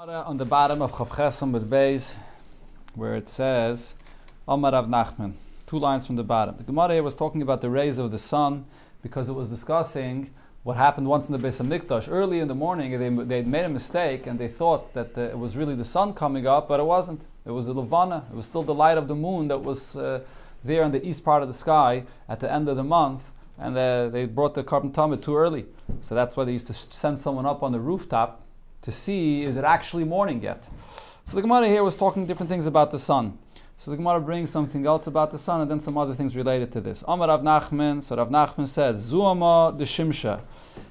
On the bottom of Chav Chesam with Beis, where it says, Amar Rav Nachman, two lines from the bottom. The Gemara here was talking about the rays of the sun because it was discussing what happened once in the Beis Hamikdash. Early in the morning, they they made a mistake and they thought that the, it was really the sun coming up, but it wasn't. It was the Levana. It was still the light of the moon that was uh, there in the east part of the sky at the end of the month, and uh, they brought the korban too early. So that's why they used to send someone up on the rooftop to see is it actually morning yet. So the Gemara here was talking different things about the sun. So the Gemara brings something else about the sun and then some other things related to this. Amar Rav Nachman, so Rav Nachman said, Zuama the Shimsha,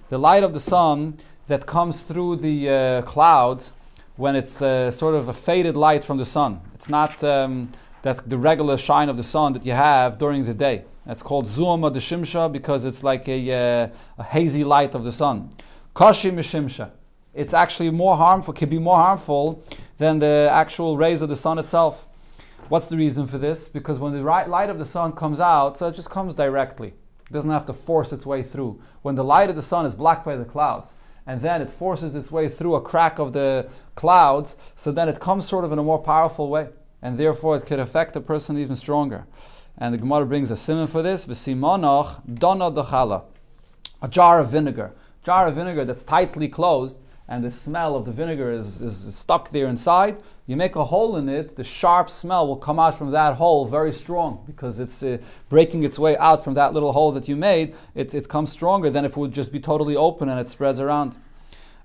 the light of the sun that comes through the uh, clouds when it's uh, sort of a faded light from the sun. It's not um, that the regular shine of the sun that you have during the day. That's called Zuama the Shimsha because it's like a, uh, a hazy light of the sun. Kashi Mishimsha it's actually more harmful, can be more harmful than the actual rays of the sun itself. What's the reason for this? Because when the light of the sun comes out, so it just comes directly. It doesn't have to force its way through. When the light of the sun is blocked by the clouds, and then it forces its way through a crack of the clouds, so then it comes sort of in a more powerful way, and therefore it could affect a person even stronger. And the Gemara brings a simon for this: v'simonach dona dachala, a jar of vinegar, jar of vinegar that's tightly closed and the smell of the vinegar is, is stuck there inside, you make a hole in it, the sharp smell will come out from that hole very strong because it's uh, breaking its way out from that little hole that you made. It, it comes stronger than if it would just be totally open and it spreads around.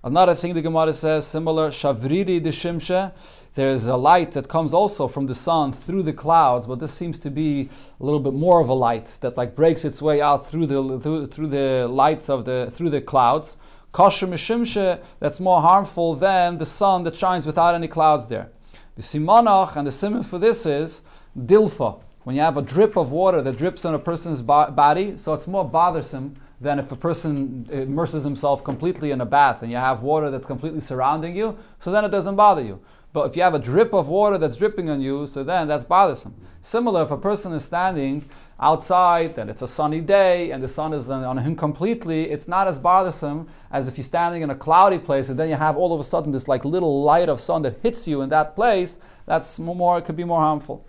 Another thing the Gemara says, similar, Shavriri de Shimshe, there's a light that comes also from the sun through the clouds, but this seems to be a little bit more of a light that like breaks its way out through the through, through the light of the through the clouds. Kasher mishimshe, that's more harmful than the sun that shines without any clouds there. The simanach and the simon for this is dilfa. When you have a drip of water that drips on a person's body, so it's more bothersome than if a person uh, immerses himself completely in a bath and you have water that's completely surrounding you, so then it doesn't bother you. But if you have a drip of water that's dripping on you, so then that's bothersome. Similar, if a person is standing outside and it's a sunny day and the sun is on him completely, it's not as bothersome as if you're standing in a cloudy place and then you have all of a sudden this like little light of sun that hits you in that place. That's more, it could be more harmful.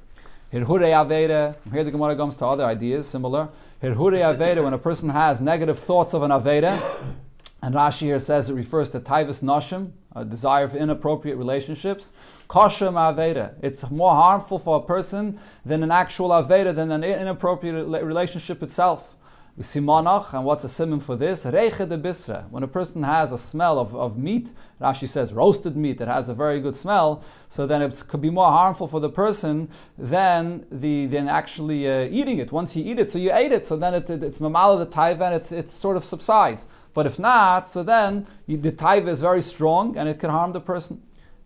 Hirhure Aveda, here the Gemara comes to other ideas similar. Hirhure Aveda, when a person has negative thoughts of an Aveda, and Rashi here says it refers to Taivas Nashim, a desire for inappropriate relationships. Kasha Aveda. It's more harmful for a person than an actual Aveda, than an inappropriate relationship itself. Simonach, and what's a simon for this? Reiche de bisra. When a person has a smell of, of meat, Rashi says roasted meat that has a very good smell, so then it could be more harmful for the person than the than actually uh, eating it. Once you eat it, so you ate it, so then it, it, it's mamala the taiva and it, it sort of subsides. But if not, so then you, the taiva is very strong and it can harm the person.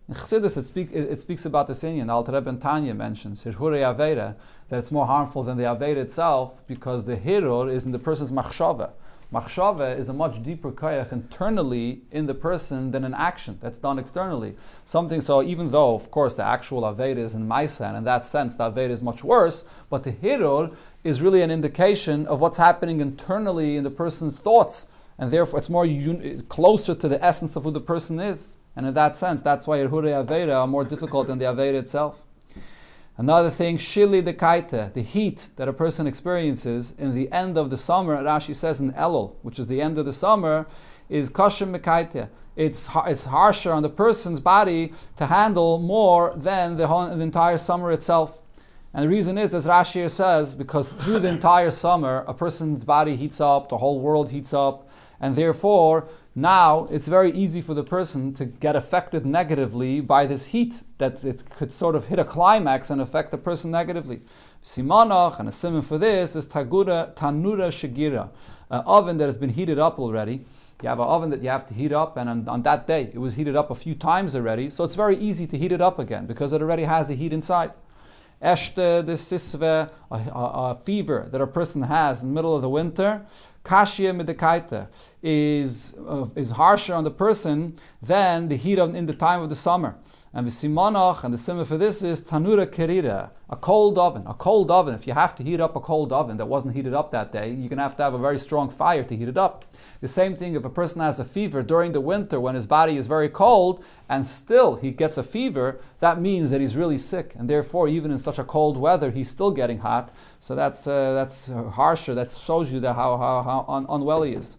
In Chassidus, it, speak, it, it, speaks about this Indian. Alter Rebbe Tanya mentions Hirhure Aveda, that it's more harmful than the Aveda itself because the Hirur is in the person's machshava. Machshava is a much deeper kayach internally in the person than an action that's done externally. Something so, even though, of course, the actual Aveda is in Maisa, and in that sense, the Aveda is much worse, but the Hirur is really an indication of what's happening internally in the person's thoughts, and therefore it's more un- closer to the essence of who the person is. And in that sense, that's why Irhure Aveda are more difficult than the Aveda itself. Another thing, Shili de Kaita, the heat that a person experiences in the end of the summer, Rashi says in Elul, which is the end of the summer, is Kashim Mekaita. It's, it's harsher on the person's body to handle more than the, whole, the entire summer itself. And the reason is, as Rashi says, because through the entire summer, a person's body heats up, the whole world heats up, and therefore now it's very easy for the person to get affected negatively by this heat that it could sort of hit a climax and affect the person negatively. Simanach, and a simon for this is tagura, tanura shigira, an oven that has been heated up already. You have an oven that you have to heat up, and on, on, that day it was heated up a few times already, so it's very easy to heat it up again because it already has the heat inside. Eshte, the sisve, uh, a, a, a fever that a person has in the middle of the winter, kashia midekaita is uh, is harsher on the person than the heat of, in the time of the summer. And the simonach, and the simmer for this is tanura kerira, a cold oven. A cold oven, if you have to heat up a cold oven that wasn't heated up that day, you're to have to have a very strong fire to heat it up. The same thing if a person has a fever during the winter when his body is very cold and still he gets a fever, that means that he's really sick. And therefore, even in such a cold weather, he's still getting hot. So that's, uh, that's harsher. That shows you that how, how, how un- unwell he is.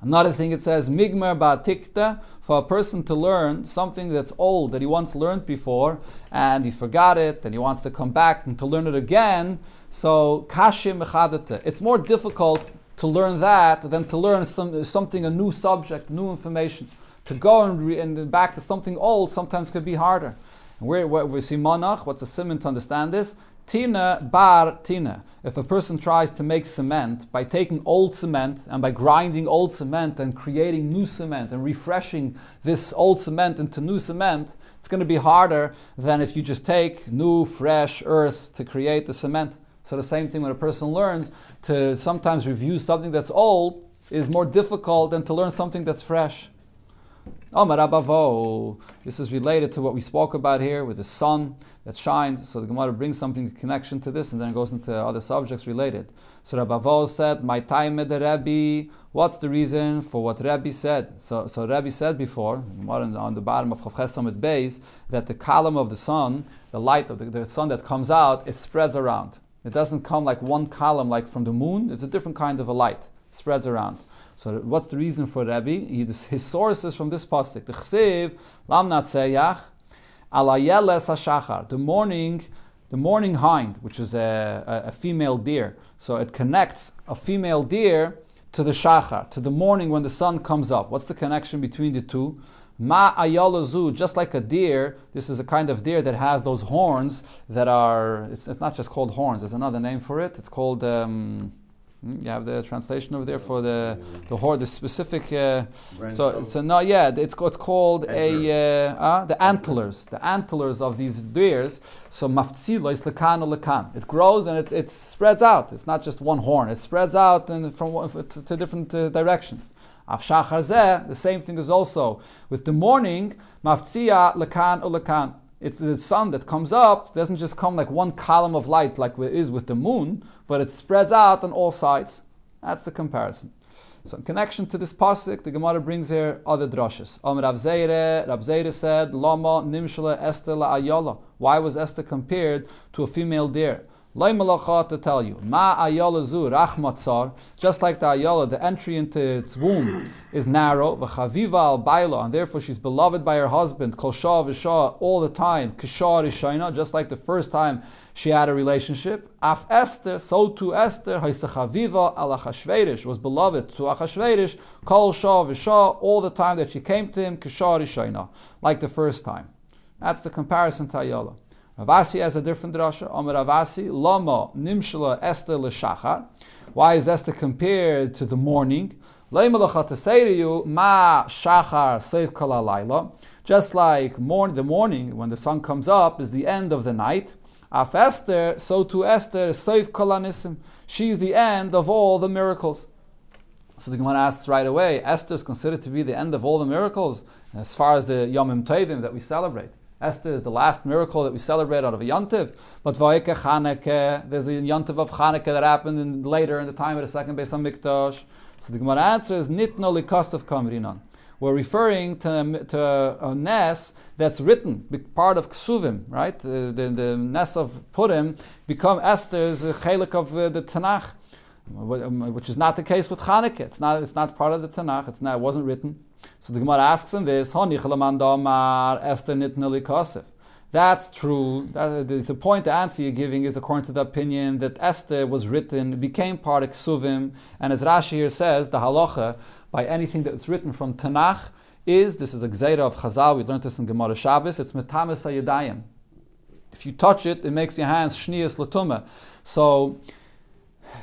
Another thing it says, Migmer Ba'tikta, for a person to learn something that's old that he once learned before and he forgot it and he wants to come back and to learn it again. So, Kashim Mechadete. It's more difficult to learn that than to learn some, something, a new subject, new information. To go and, re, and back to something old sometimes could be harder. Where, where we see monach, what's a simon to understand this? Tina bar tina. If a person tries to make cement by taking old cement and by grinding old cement and creating new cement and refreshing this old cement into new cement, it's going to be harder than if you just take new, fresh earth to create the cement. So the same thing when a person learns to sometimes review something that's old is more difficult than to learn something that's fresh. This is related to what we spoke about here with the sun that shines. So the Gemara brings something in connection to this, and then it goes into other subjects related. So Rabbi said, "My time the Rebbe." What's the reason for what Rebbe said? So, so Rebbe said before, on the bottom of Chavches Summit base, that the column of the sun, the light of the, the sun that comes out, it spreads around. It doesn't come like one column, like from the moon. It's a different kind of a light. It spreads around. So what's the reason for Rabbi? He, his source is from this pasuk. The chsev lam natseyach The morning, the morning hind, which is a, a, a, female deer. So it connects a female deer to the shachar, to the morning when the sun comes up. What's the connection between the two? Ma ayalazu, just like a deer, this is a kind of deer that has those horns that are, it's, it's not just called horns, there's another name for it. It's called, um, you have the translation over there for the the horn, the specific. Uh, so so no, yeah, it's it's called a uh, uh, the antlers, the antlers of these deers. So maftzila is lekan lekan. It grows and it, it spreads out. It's not just one horn. It spreads out and from to, to, different uh, directions. Afshachar the same thing is also with the morning maftzia lekan lekan it's the sun that comes up doesn't just come like one column of light like it is with the moon, but it spreads out on all sides. That's the comparison. So in connection to this pasuk, the Gemara brings here other drushes. Om Rav Zeire, Rav Zeire said, Lama nimshale Esther la. Why was Esther compared to a female deer? Lay malacha to tell you, ma ayola zu rachmatzar, just like the ayala, the entry into its womb is narrow, v'chaviva al baila, and therefore she's beloved by her husband, kol shah v'shah, all the time, kishah rishaina, just like the first time she had a relationship. Af Esther, so to Esther, haisachaviva al achashverish, was beloved to achashverish, kol shah v'shah, all the time that she came to him, kishah rishaina, like the first time. That's the comparison to ayola. Rav Asi has a different drasha. Omer Rav Asi, Lama Nimshala Esther L'Shachar. Why is Esther compared to the morning? to say to you, Ma Shachar. Just like morning, the morning when the sun comes up is the end of the night. Af Esther, so to Esther Seif Kalanisim. She's the end of all the miracles. So the Gemara asks right away, Esther is considered to be the end of all the miracles as far as the Yom Tovim that we celebrate. Esther is the last miracle that we celebrate out of a Yontiv. But Vayike Chanukah, there's a Yontiv of Chanukah that happened in, later in the time of the second Beis Hamikdash. So the Gemara answers, Nitno likos of Kamrinon. We're referring to, to a Nes that's written, part of Ksuvim, right? Uh, the, the, the Nes of Purim become Esther's uh, chelik of uh, the Tanakh, um, which is not the case with Chanukah. It's not, it's not part of the Tanakh. It's not, it wasn't written. So the Gemara asks him this, That's true. That, the point, the answer you're giving is according to the opinion that Esther was written, became part of Ksuvim, and as Rashi here says, the halacha, by anything that's written from Tanakh, is, this is a Gzeira of Chazal, we learned this in Gemara Shabbos, it's Metamis Ayadayim. If you touch it, it makes your hands Shnias Latuma. So,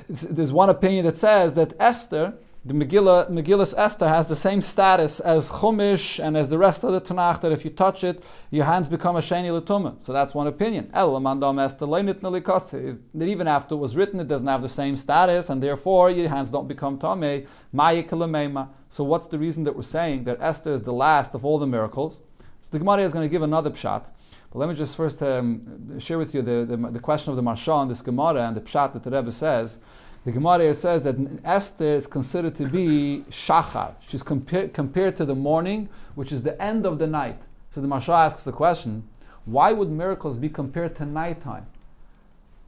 there's one opinion that says that Esther, the Megillah, Megillus Esther has the same status as Chumash and as the rest of the Tanakh, that if you touch it, your hands become a Sheni Latuma. So that's one opinion. That even after it was written, it doesn't have the same status, and therefore your hands don't become Tameh. So what's the reason that we're saying that Esther is the last of all the miracles? So the Gemara is going to give another pshat. But let me just first um, share with you the, the, the, question of the Maharsha on this Gemara and the pshat that the Rebbe says. The Gemara here says that Esther is considered to be shachar. She's compa- compared to the morning, which is the end of the night. So the Maharsha asks the question, why would miracles be compared to nighttime?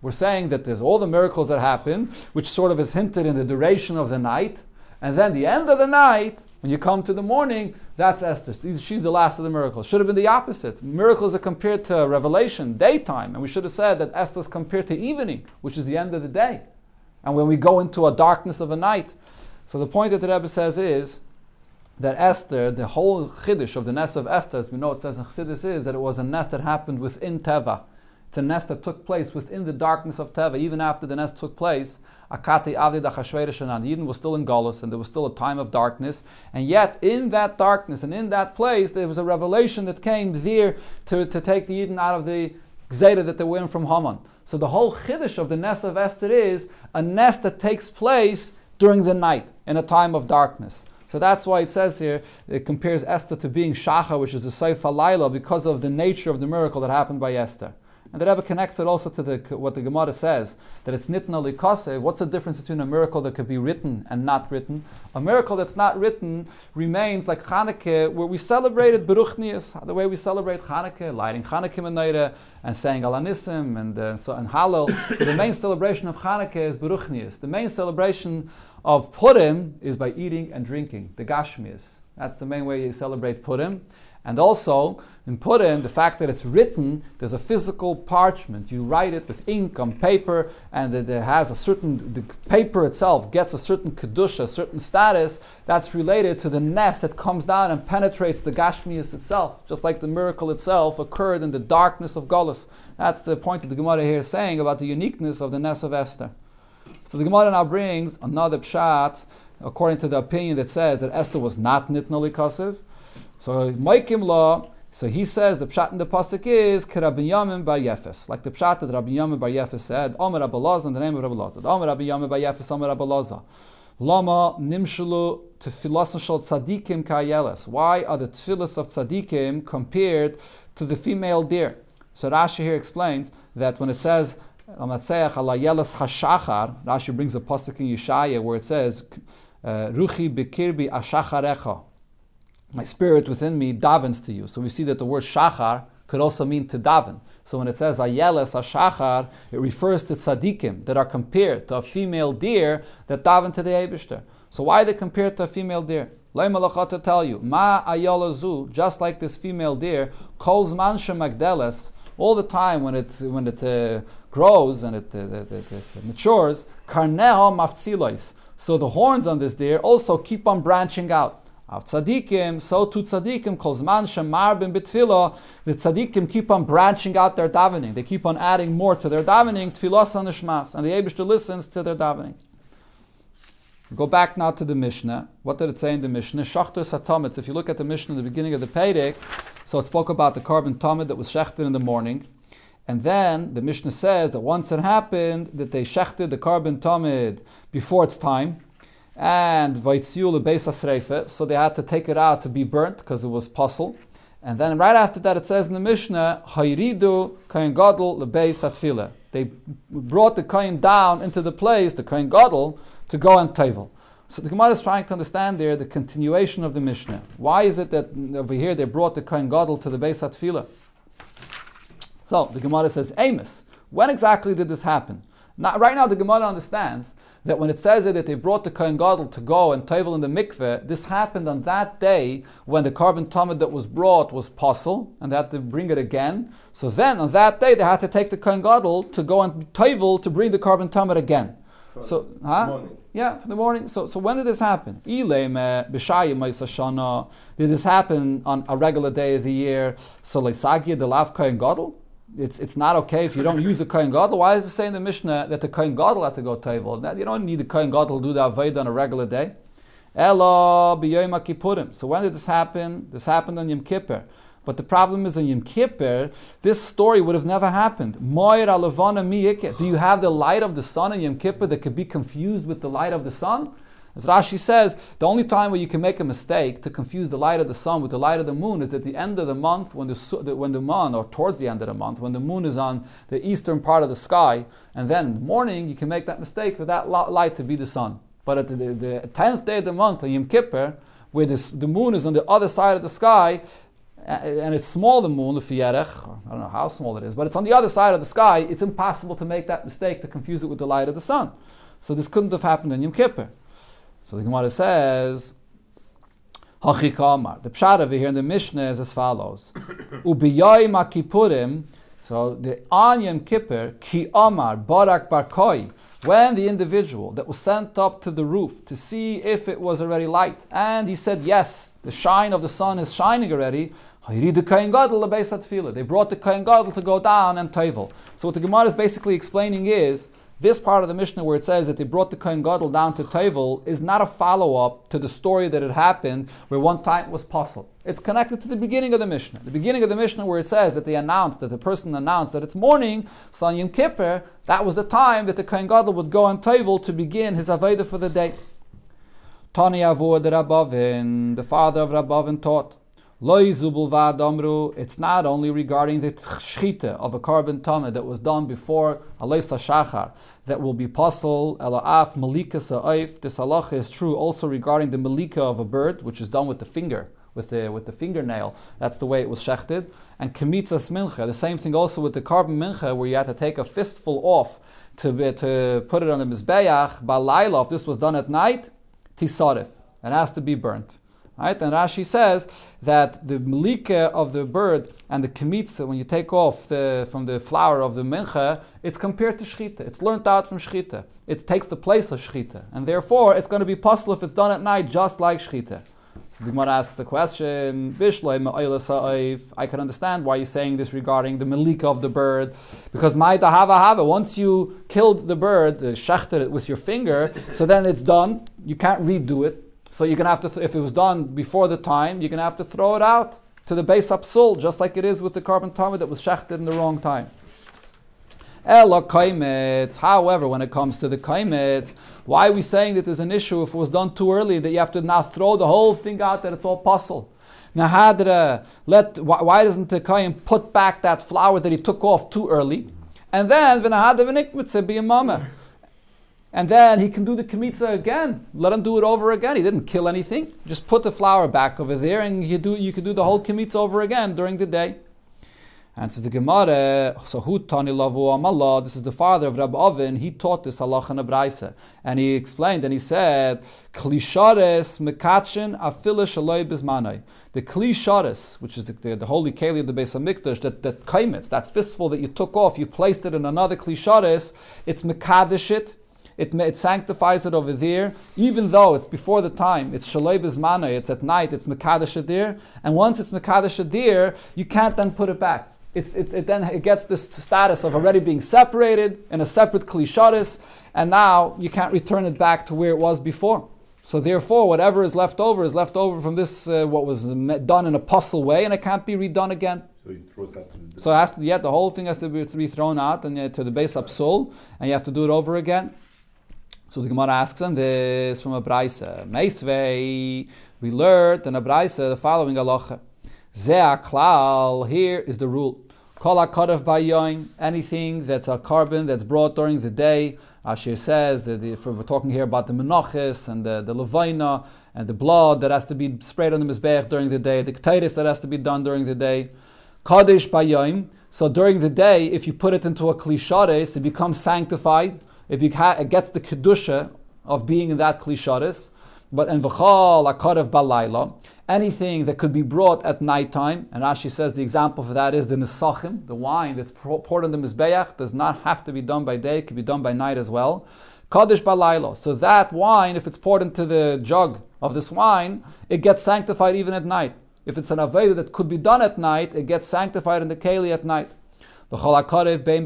We're saying that there's all the miracles that happen, which sort of is hinted in the duration of the night, and then the end of the night, when you come to the morning, that's Esther. She's the last of the miracles. Should have been the opposite. Miracles are compared to revelation, daytime, and we should have said that Esther is compared to evening, which is the end of the day. And when we go into a darkness of a night. So the point that the Rebbe says is that Esther, the whole chiddush of the nes of Esther, as we know it says in Chassidus, is that it was a nes that happened within Teva. It's a nes that took place within the darkness of Teva. Even after the nes took place, Akati Avdi Dachashverishanan, Yidden was still in Golos and there was still a time of darkness. And yet, in that darkness and in that place, there was a revelation that came there to, to take the Yidden out of the Gzeda that they were in from Haman. So the whole chiddush of the nes of Esther is a nes that takes place during the night in a time of darkness. So that's why it says here, it compares Esther to being Shacha, which is the Seif Laila, because of the nature of the miracle that happened by Esther. And the Rebbe connects it also to the, what the Gemara says, that it's nitna likase. What's the difference between a miracle that could be written and not written? A miracle that's not written remains like Hanukkah, where we celebrated Beruchnias, the way we celebrate Hanukkah, lighting Hanukkah Menorah and saying Alanissim and, uh, so, and Hallel. so the main celebration of Hanukkah is Beruchnias. The main celebration of Purim is by eating and drinking, the Gashmias. That's the main way you celebrate Purim. And also, in Purim, the fact that it's written, there's a physical parchment. You write it with ink on paper, and it has a certain, the paper itself gets a certain kedusha, a certain status that's related to the nes that comes down and penetrates the Gashmias itself, just like the miracle itself occurred in the darkness of Golis. That's the point that the Gemara here is saying about the uniqueness of the nes of Esther. So the Gemara now brings another pshat, according to the opinion that says that Esther was not nitnali kasiv, so Maikim law. So he says the pshat in the pasuk is Rabbi Yamin bar Yefes, like the pshat that Rabbi Yamin bar Yefes said. Omer Rabbi Loza in the name of Rabbi Loza. Omer Rabbi Yamin bar Yefes. Omer Rabbi Loza. Lama nimshulu tefillas shel tzadikim kayeles. Why are the tefillas of tzadikim compared to the female deer? So Rashi here explains that when it says Amatzeach ala yeles hashachar, Rashi brings a pasuk in Yeshaya where it says Ruchi bekirbi ashacharecha my spirit within me davens to you. So we see that the word shachar could also mean to daven. So when it says ayeles ashachar, it refers to tzaddikim that are compared to a female deer that daven to the Eibishter. So why are they compared to a female deer? to tell you, ma ayolazu, just like this female deer, calls mansha magdeles, all the time when it when it uh, grows and it, uh, it, it, it matures, karneho maftsilois. So the horns on this deer also keep on branching out. Av tzadikim, so to tzadikim, kolzman shemar bin betfilo, the tzadikim keep on branching out their davening. They keep on adding more to their davening, tfilos on the shmas, and the Abishter listens to their davening. Go back now to the Mishnah. What did it say in the Mishnah? Shachtor satomitz. If you look at the Mishnah in the beginning of the Pedic, so it spoke about the korban tomid that was shechted in the morning. And then the Mishnah says that once it happened, that they shechted the korban tomid before its time, and Vaitziu lebeis asreife, so they had to take it out to be burnt because it was puzzle. And then right after that it says in the Mishnah, Hayridu kain gadol lebeis atfila. They brought the kain down into the place, the kain gadol, to go and tevel. So the Gemara is trying to understand there the continuation of the Mishnah. Why is it that over here they brought the kain gadol to the beis atfila? So the Gemara says, Amos, when exactly did this happen? Now, right now, the Gemara understands that when it says it, that they brought the Kohen Gadol to go and tavel in the mikveh, this happened on that day when the korban tamid that was brought was possible, and they had to bring it again. So then, on that day, they had to take the Kohen Gadol to go and tavel to bring the korban tamid again. For so, huh? morning. Yeah, for the morning. So, so when did this happen? Did this happen on a regular day of the year? So, Leisagya the Lav Kohen Gadol? It's, it's not okay if you don't use a Kohen Gadol. Why is it saying in the Mishnah that the Kohen Gadol had to go Tevel? You don't need the Kohen Gadol to do the Aveda on a regular day. Elo b'yoyim kippurim. So when did this happen? This happened on Yom Kippur. But the problem is on Yom Kippur, this story would have never happened. Do you have the light of the sun in Yom Kippur that could be confused with the light of the sun? As Rashi says, the only time where you can make a mistake to confuse the light of the sun with the light of the moon is at the end of the month when the, when the moon, or towards the end of the month, when the moon is on the eastern part of the sky, and then in the morning you can make that mistake for that light to be the sun. But at the, the, the 10th day of the month, on Yom Kippur, where this, the moon is on the other side of the sky, and it's small the moon, the fiyerech, I don't know how small it is, but it's on the other side of the sky, it's impossible to make that mistake to confuse it with the light of the sun. So this couldn't have happened in Yom Kippur. So the Gemara says, Hachikamar. The pshat over here in the Mishnah is as follows. Ubiyayim akipurim. So the on Yom Kippur, ki amar barak barkoi. When the individual that was sent up to the roof to see if it was already light, and he said, yes, the shine of the sun is shining already, they brought the Kohen Gadol to go down and tevel. So what the Gemara is basically explaining is this part of the Mishnah where it says that they brought the Kohen Gadol down to Tevel is not a follow-up to the story that had happened where one time was possible. It's connected to the beginning of the Mishnah. The beginning of the Mishnah where it says that they announced, that the person announced that it's morning, San Yom Kippur, that was the time that the Kohen Gadol would go on Tevel to begin his Aveda for the day. Tani Avod Rabavin, the father of Rabavin taught, it's not only regarding the shchita of a korban tama that was done before Aleisa Shachar that will be puzzle elaaf malika sa'if. This halacha is true also regarding the malika of a bird, which is done with the finger, with the with the fingernail. That's the way it was shechted. And kemitzas mincha, the same thing also with the korban mincha, where you had to take a fistful off to to put it on the mizbeach. Balayla, if this was done at night, tisarif, it has to be burnt. Right? And Rashi says that the malika of the bird and the kemitza, when you take off the, from the flower of the mincha, it's compared to shchita. It's learnt out from shchita. It takes the place of shchita. And therefore, it's going to be possible if it's done at night, just like shchita. So the Gemara asks the question, I can understand why you're saying this regarding the malika of the bird, because ma'ita hava hava, once you killed the bird, shechted it with your finger, so then it's done, you can't redo it, so you're going to have to, th- if it was done before the time, you're going to have to throw it out to the base upsul, just like it is with the korban tummy that was shechted in the wrong time. However, when it comes to the kaimetz, why are we saying that there's an issue if it was done too early that you have to now throw the whole thing out that it's all puzzle? Now, hadra, let why, doesn't the kaim put back that flower that he took off too early, and then v'nahada v'nikmitze be a mama? And then he can do the kmitza again. Let him do it over again. He didn't kill anything. Just put the flower back over there, and you do you can do the whole kmitza over again during the day. And says the Gemara, so who tani lavu amallah? This is the father of Rab Oven. He taught this halacha in and he explained and he said, klishares mekachin shaloi bizmanai. The klishares, which is the, the, the, holy keli of the Beis Hamikdash, that that kaimitz, that fistful that you took off, you placed it in another klishares. It's mekadesh it it, it sanctifies it over there, even though it's before the time. It's shalei bizmana, it's at night, it's mekadesh adir, and once it's mekadesh adir, you can't then put it back. It's, it, it, then it gets this status of already being separated in a separate klisharis, and now you can't return it back to where it was before. So therefore, whatever is left over is left over from this uh, what was done in a puzzle way, and it can't be redone again. So he throws that. So has to, yeah, the whole thing has to be, thrown out and uh, to the base up soul, and you have to do it over again. So the Gemara asks him this from a Braisa. Meisvei, we learned in a Braisa the following halacha. Zeh here is the rule. Kol hakarev bayoin, anything that's a korban that's brought during the day. Ashir says that if we're talking here about the menachis and the, the levaina and the blood that has to be sprayed on the mizbech during the day, the ketairis that has to be done during the day. Kadesh bayoim. So during the day, if you put it into a klishares, it becomes sanctified it, it gets the kedusha of being in that klisharis. But in v'chal akarev balayla, anything that could be brought at nighttime, and Rashi says the example for that is the nisachim, the wine that's poured on the mizbeach, does not have to be done by day, it can be done by night as well. Kaddish balayla. So that wine, if it's poured into the jug of this wine, it gets sanctified even at night. If it's an aveda that could be done at night, it gets sanctified in the keli at night. Anything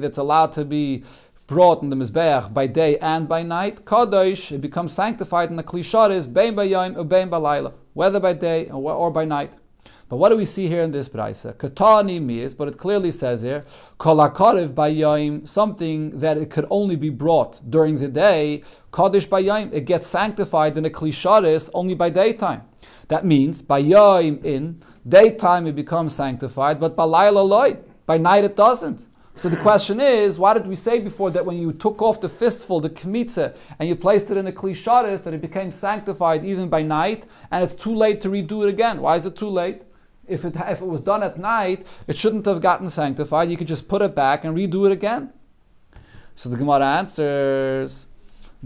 that's allowed to be brought in the Mizbeach by day and by night, Kadosh, it becomes sanctified in the Klisharis, Bein Bayayim or Bein whether by day or by night. But what do we see here in this brisa? Katani means, but it clearly says here, kolakariv bayayim, something that it could only be brought during the day. Kaddish bayayim, it gets sanctified in a klisharis only by daytime. That means bayayim in daytime it becomes sanctified, but balayla loy, by night it doesn't. So the question is, why did we say before that when you took off the fistful, the kmitza, and you placed it in a klisharis, that it became sanctified even by night, and it's too late to redo it again? Why is it too late? If it, if it was done at night, it shouldn't have gotten sanctified. You could just put it back and redo it again. So the Gemara answers,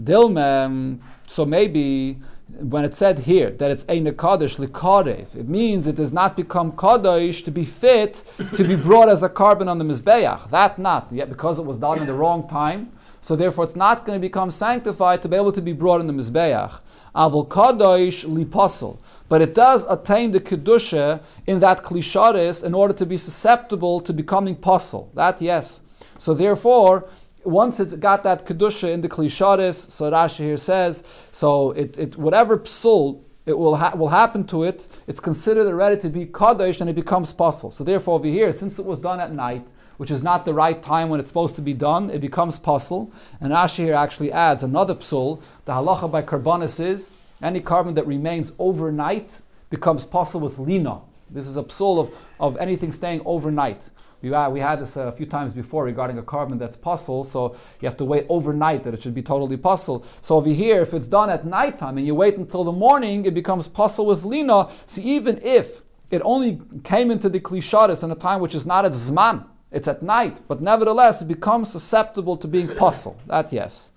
Dilmem, so maybe when it said here that it's a Kaddish likarev, it means it does not become Kaddish to be fit to be brought as a korban on the Mizbeach. That not, yet because it was done in the wrong time. So therefore it's not going to become sanctified to be able to be brought in the Mizbeach. Avol Kaddish lipasul. But it does attain the Kedusha in that Klisharis in order to be susceptible to becoming puzzle. That yes. So therefore, once it got that kedusha in the klisharis, so Rashi here says, so it, it whatever psul it will ha- will happen to it, it's considered already to be kaddish and it becomes puzzle. So therefore, over here, since it was done at night, which is not the right time when it's supposed to be done, it becomes puzzle. And Rashi here actually adds another psul. The halacha by karbanis is any korban that remains overnight becomes puzzle with lina. This is a psul of, of anything staying overnight. We, uh, we had this a few times before regarding a korban that's puzzle, so you have to wait overnight that it should be totally puzzle. So over here, if it's done at nighttime and you wait until the morning, it becomes puzzle with lina. See, even if it only came into the klisharis in a time which is not at zman, it's at night, but nevertheless it becomes susceptible to being puzzle. That yes.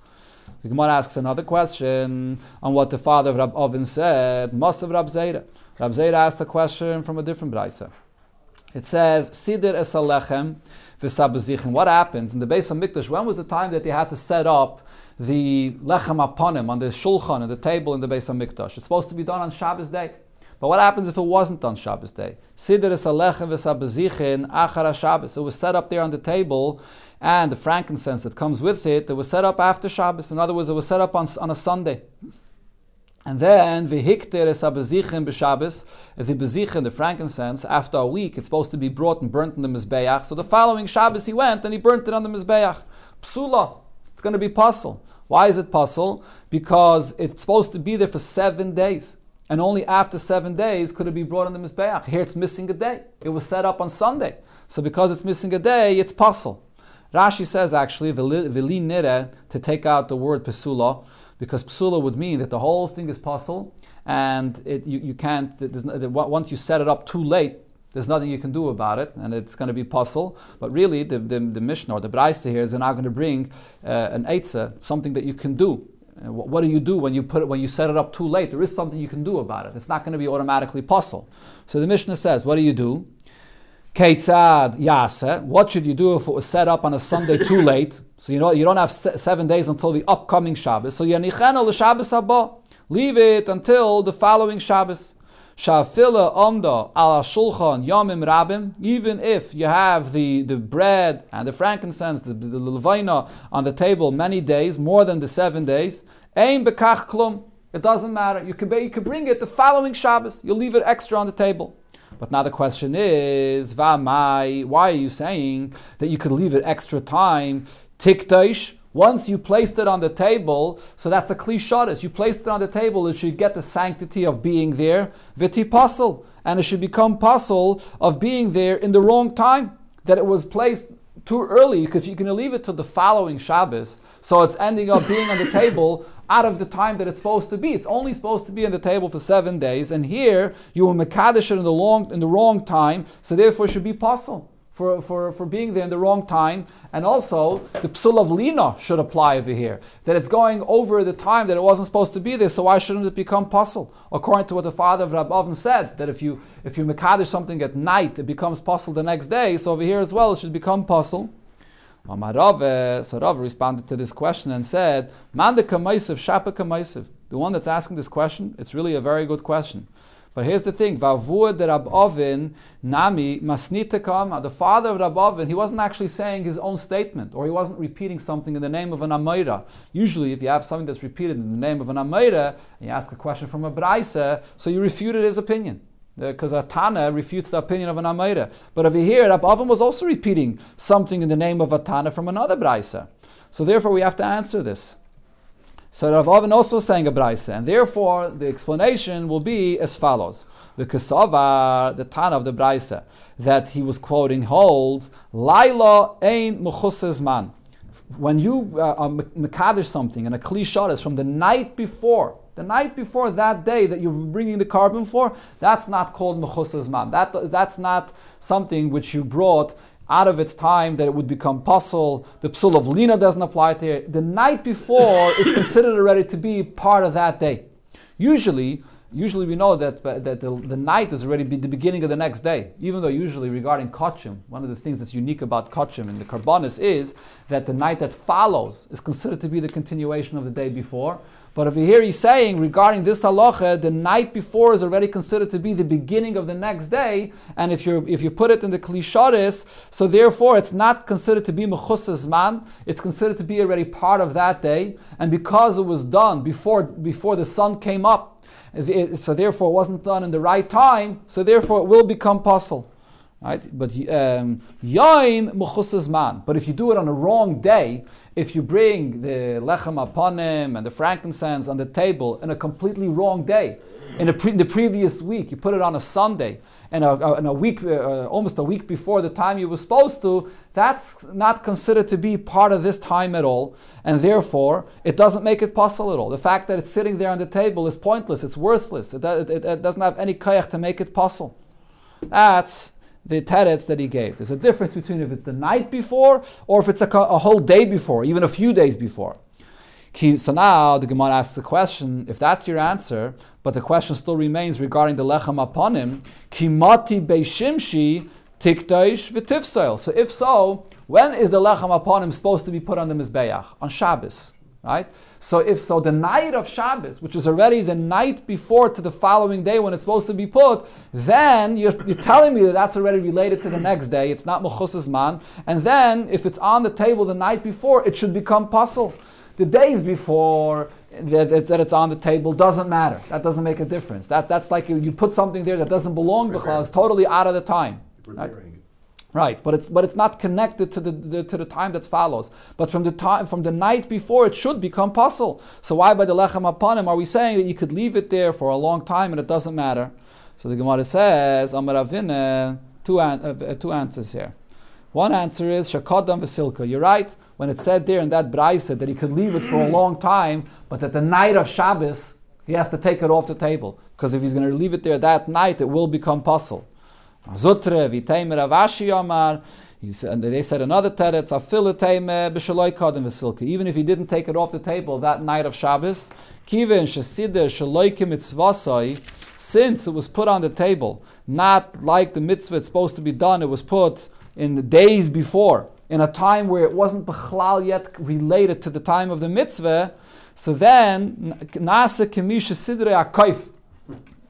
The Gemara asks another question on what the father of Rab Ovin said. Must have Rab Zera. Rab Zera asked a question from a different brisa. It says, Sidr es alechem v'sabazichin. What happens in the base of Mikdash? When was the time that they had to set up the lechem aponim on the shulchan and the table in the base of Mikdash? It's supposed to be done on Shabbos day. But what happens if it wasn't on Shabbos day? Sidr es alechem v'sabazichin achara Shabbos. It was set up there on the table and the frankincense that comes with it, it was set up after Shabbos. In other words, it was set up on, on a Sunday. And then v'hikter es abezichin b'Shabbos, the bezichin, the frankincense, after a week, it's supposed to be brought and burnt in the mizbeach. So the following Shabbos he went and he burnt it on the mizbeach. Psula, it's going to be puzzle. Why is it puzzle? Because it's supposed to be there for seven days. And only after seven days could it be brought on the Mizbeach. Here it's missing a day. It was set up on Sunday. So because it's missing a day, it's puzzle. Rashi says actually, vili nire, to take out the word pesula, because psula would mean that the whole thing is possible, and it, you, you can't, once you set it up too late, there's nothing you can do about it, and it's going to be puzzle. But really, the, the, the Mishnah or the Braisa here is now going to bring uh, an Eitzah, something that you can do. Uh, what, what do you do when you put it, when you set it up too late? There is something you can do about it. It's not going to be automatically puzzle. So the Mishnah says, what do you do? Ketzad Yase. What should you do if it was set up on a Sunday too late? So you know you don't have seven days until the upcoming Shabbos. So Yanichenu Shabbos haba. Leave it until the following Shabbos. Shafila omda ala shulchan yamim rabim. Even if you have the, the bread and the frankincense, the, the levina on the table many days, more than the seven days, bekach klum. It doesn't matter. You can, you can bring it the following Shabbos. You'll leave it extra on the table. But now the question is, Vamai, why are you saying that you could leave it extra time? Tiktosh, once you placed it on the table, so that's a klisharis. You placed it on the table, it should get the sanctity of being there, viti puzzle, and it should become puzzle of being there in the wrong time. That it was placed too early, because you can leave it to the following Shabbos, so it's ending up being on the table out of the time that it's supposed to be. It's only supposed to be on the table for seven days, and here you will mekadesh it in the long in the wrong time, so therefore it should be possible for, for, for being there in the wrong time. And also the psul of lina should apply over here. That it's going over the time that it wasn't supposed to be there, so why shouldn't it become puzzle? According to what the father of Rab Avin said, that if you if you mekadesh something at night, it becomes puzzle the next day. So over here as well it should become puzzle. Eh, so Rav responded to this question and said, Manda kamaisiv, shapa kamaisiv. The one that's asking this question, it's really a very good question. But here's the thing, Vavur de Rab Nami, Masnita Kama, the father of Rab he wasn't actually saying his own statement, or he wasn't repeating something in the name of an Amayra. Usually, if you have something that's repeated in the name of an Amayra, and you ask a question from a Braisa, so you refuted his opinion. because a Tana refutes the opinion of an Amayra. But over here, Rab Avin was also repeating something in the name of a Tana from another Braisa. So therefore, we have to answer this. So Rav Avin also sang a Braisa, and therefore the explanation will be as follows. The Kesavar, the Tana of the Braisa, that he was quoting holds, Laila ein man. When you uh, Mekadesh something, and a Kli is from the night before, the night before that day that you're bringing the korban for, that's not called mechusas man. That, that's not something which you brought out of its time that it would become puzzle. The psul of lina doesn't apply to it. The night before is considered already to be part of that day. Usually, usually we know that, that the, the night is already the beginning of the next day. Even though usually regarding kachim, one of the things that's unique about kachim and the karbanis is that the night that follows is considered to be the continuation of the day before. But over here he's saying regarding this halacha, the night before is already considered to be the beginning of the next day, and if you if you put it in the klisharis, so therefore it's not considered to be mechusas man, it's considered to be already part of that day, and because it was done before before the sun came up, so therefore it wasn't done in the right time, so therefore it will become puzzle. Right? But um, yain um, man. But if you do it on a wrong day, if you bring the lechem aponim and the frankincense on the table in a completely wrong day, in, pre- in the previous week, you put it on a Sunday, and a, a, a week, uh, almost a week before the time you were supposed to, that's not considered to be part of this time at all, and therefore it doesn't make it possible at all. The fact that it's sitting there on the table is pointless, it's worthless, it, it, it doesn't have any kayach to make it possible. That's the teretz that he gave. There's a difference between if it's the night before or if it's a, a whole day before, even a few days before. So now the Gemara asks the question: If that's your answer, but the question still remains regarding the lechem aponim, kimati beishimshi tikdaish v'tifsoil. So if so, when is the lechem aponim supposed to be put on the mizbeach on Shabbos? Right. So if so, the night of Shabbos, which is already the night before to the following day when it's supposed to be put, then you're, you're telling me that that's already related to the next day. It's not mechusas man. And then if it's on the table the night before, it should become puzzle. The days before that, that, it's on the table doesn't matter. That doesn't make a difference. That, that's like you, you put something there that doesn't belong because It's totally out of the time. Right? Right, but it's but it's not connected to the, the, to the time that follows. But from the time from the night before, it should become puzzle. So why by the lechem aponim are we saying that you could leave it there for a long time and it doesn't matter? So the Gemara says, Amar Avine, two, an, uh, two answers here. One answer is Shakadam Vasilka. You're right when it said there in that Braisa that he could leave it for a long time, but at the night of Shabbos he has to take it off the table because if he's going to leave it there that night, it will become puzzle. Zutre, Viteimer Avashi Omar. And they said another teretz, afilateme b'shaloi kadim v'silka. Even if he didn't take it off the table that night of Shabbos, kivin shesideh shaloikim mitzvasai, since it was put on the table, not like the mitzvah it's supposed to be done, it was put in the days before, in a time where it wasn't b'chlal yet related to the time of the mitzvah, so then, nasa kemisha sidre akaif.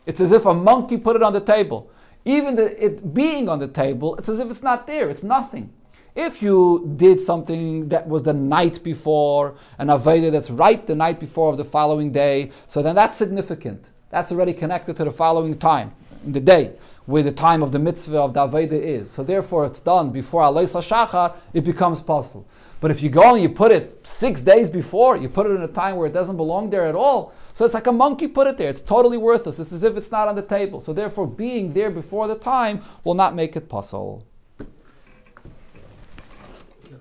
It's as if a monkey put it on the table. Even the, it being on the table, it's as if it's not there, it's nothing. If you did something that was the night before, an Aveda that's right the night before of the following day, so then that's significant. That's already connected to the following time, in the day, where the time of the mitzvah of the Aveda is. So therefore it's done before Alois Shachar, it becomes possible. But if you go and you put it six days before, you put it in a time where it doesn't belong there at all, so it's like a monkey put it there. It's totally worthless. It's as if it's not on the table. So therefore, being there before the time will not make it possible.